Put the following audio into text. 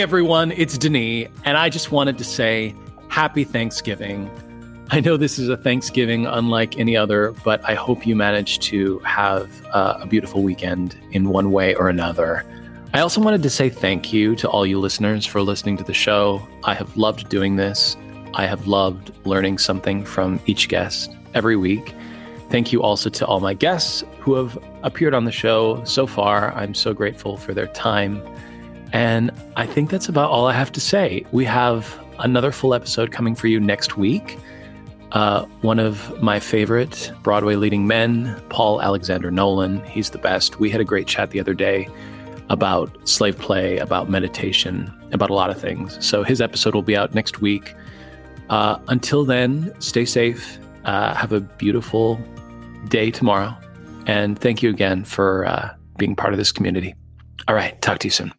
everyone, it's Denis, and I just wanted to say happy Thanksgiving. I know this is a Thanksgiving unlike any other, but I hope you managed to have uh, a beautiful weekend in one way or another. I also wanted to say thank you to all you listeners for listening to the show. I have loved doing this. I have loved learning something from each guest every week. Thank you also to all my guests who have appeared on the show so far. I'm so grateful for their time. And I think that's about all I have to say. We have another full episode coming for you next week. Uh, one of my favorite Broadway leading men, Paul Alexander Nolan. He's the best. We had a great chat the other day about slave play, about meditation, about a lot of things. So his episode will be out next week. Uh, until then, stay safe. Uh, have a beautiful day tomorrow. And thank you again for uh, being part of this community. All right. Talk to you soon.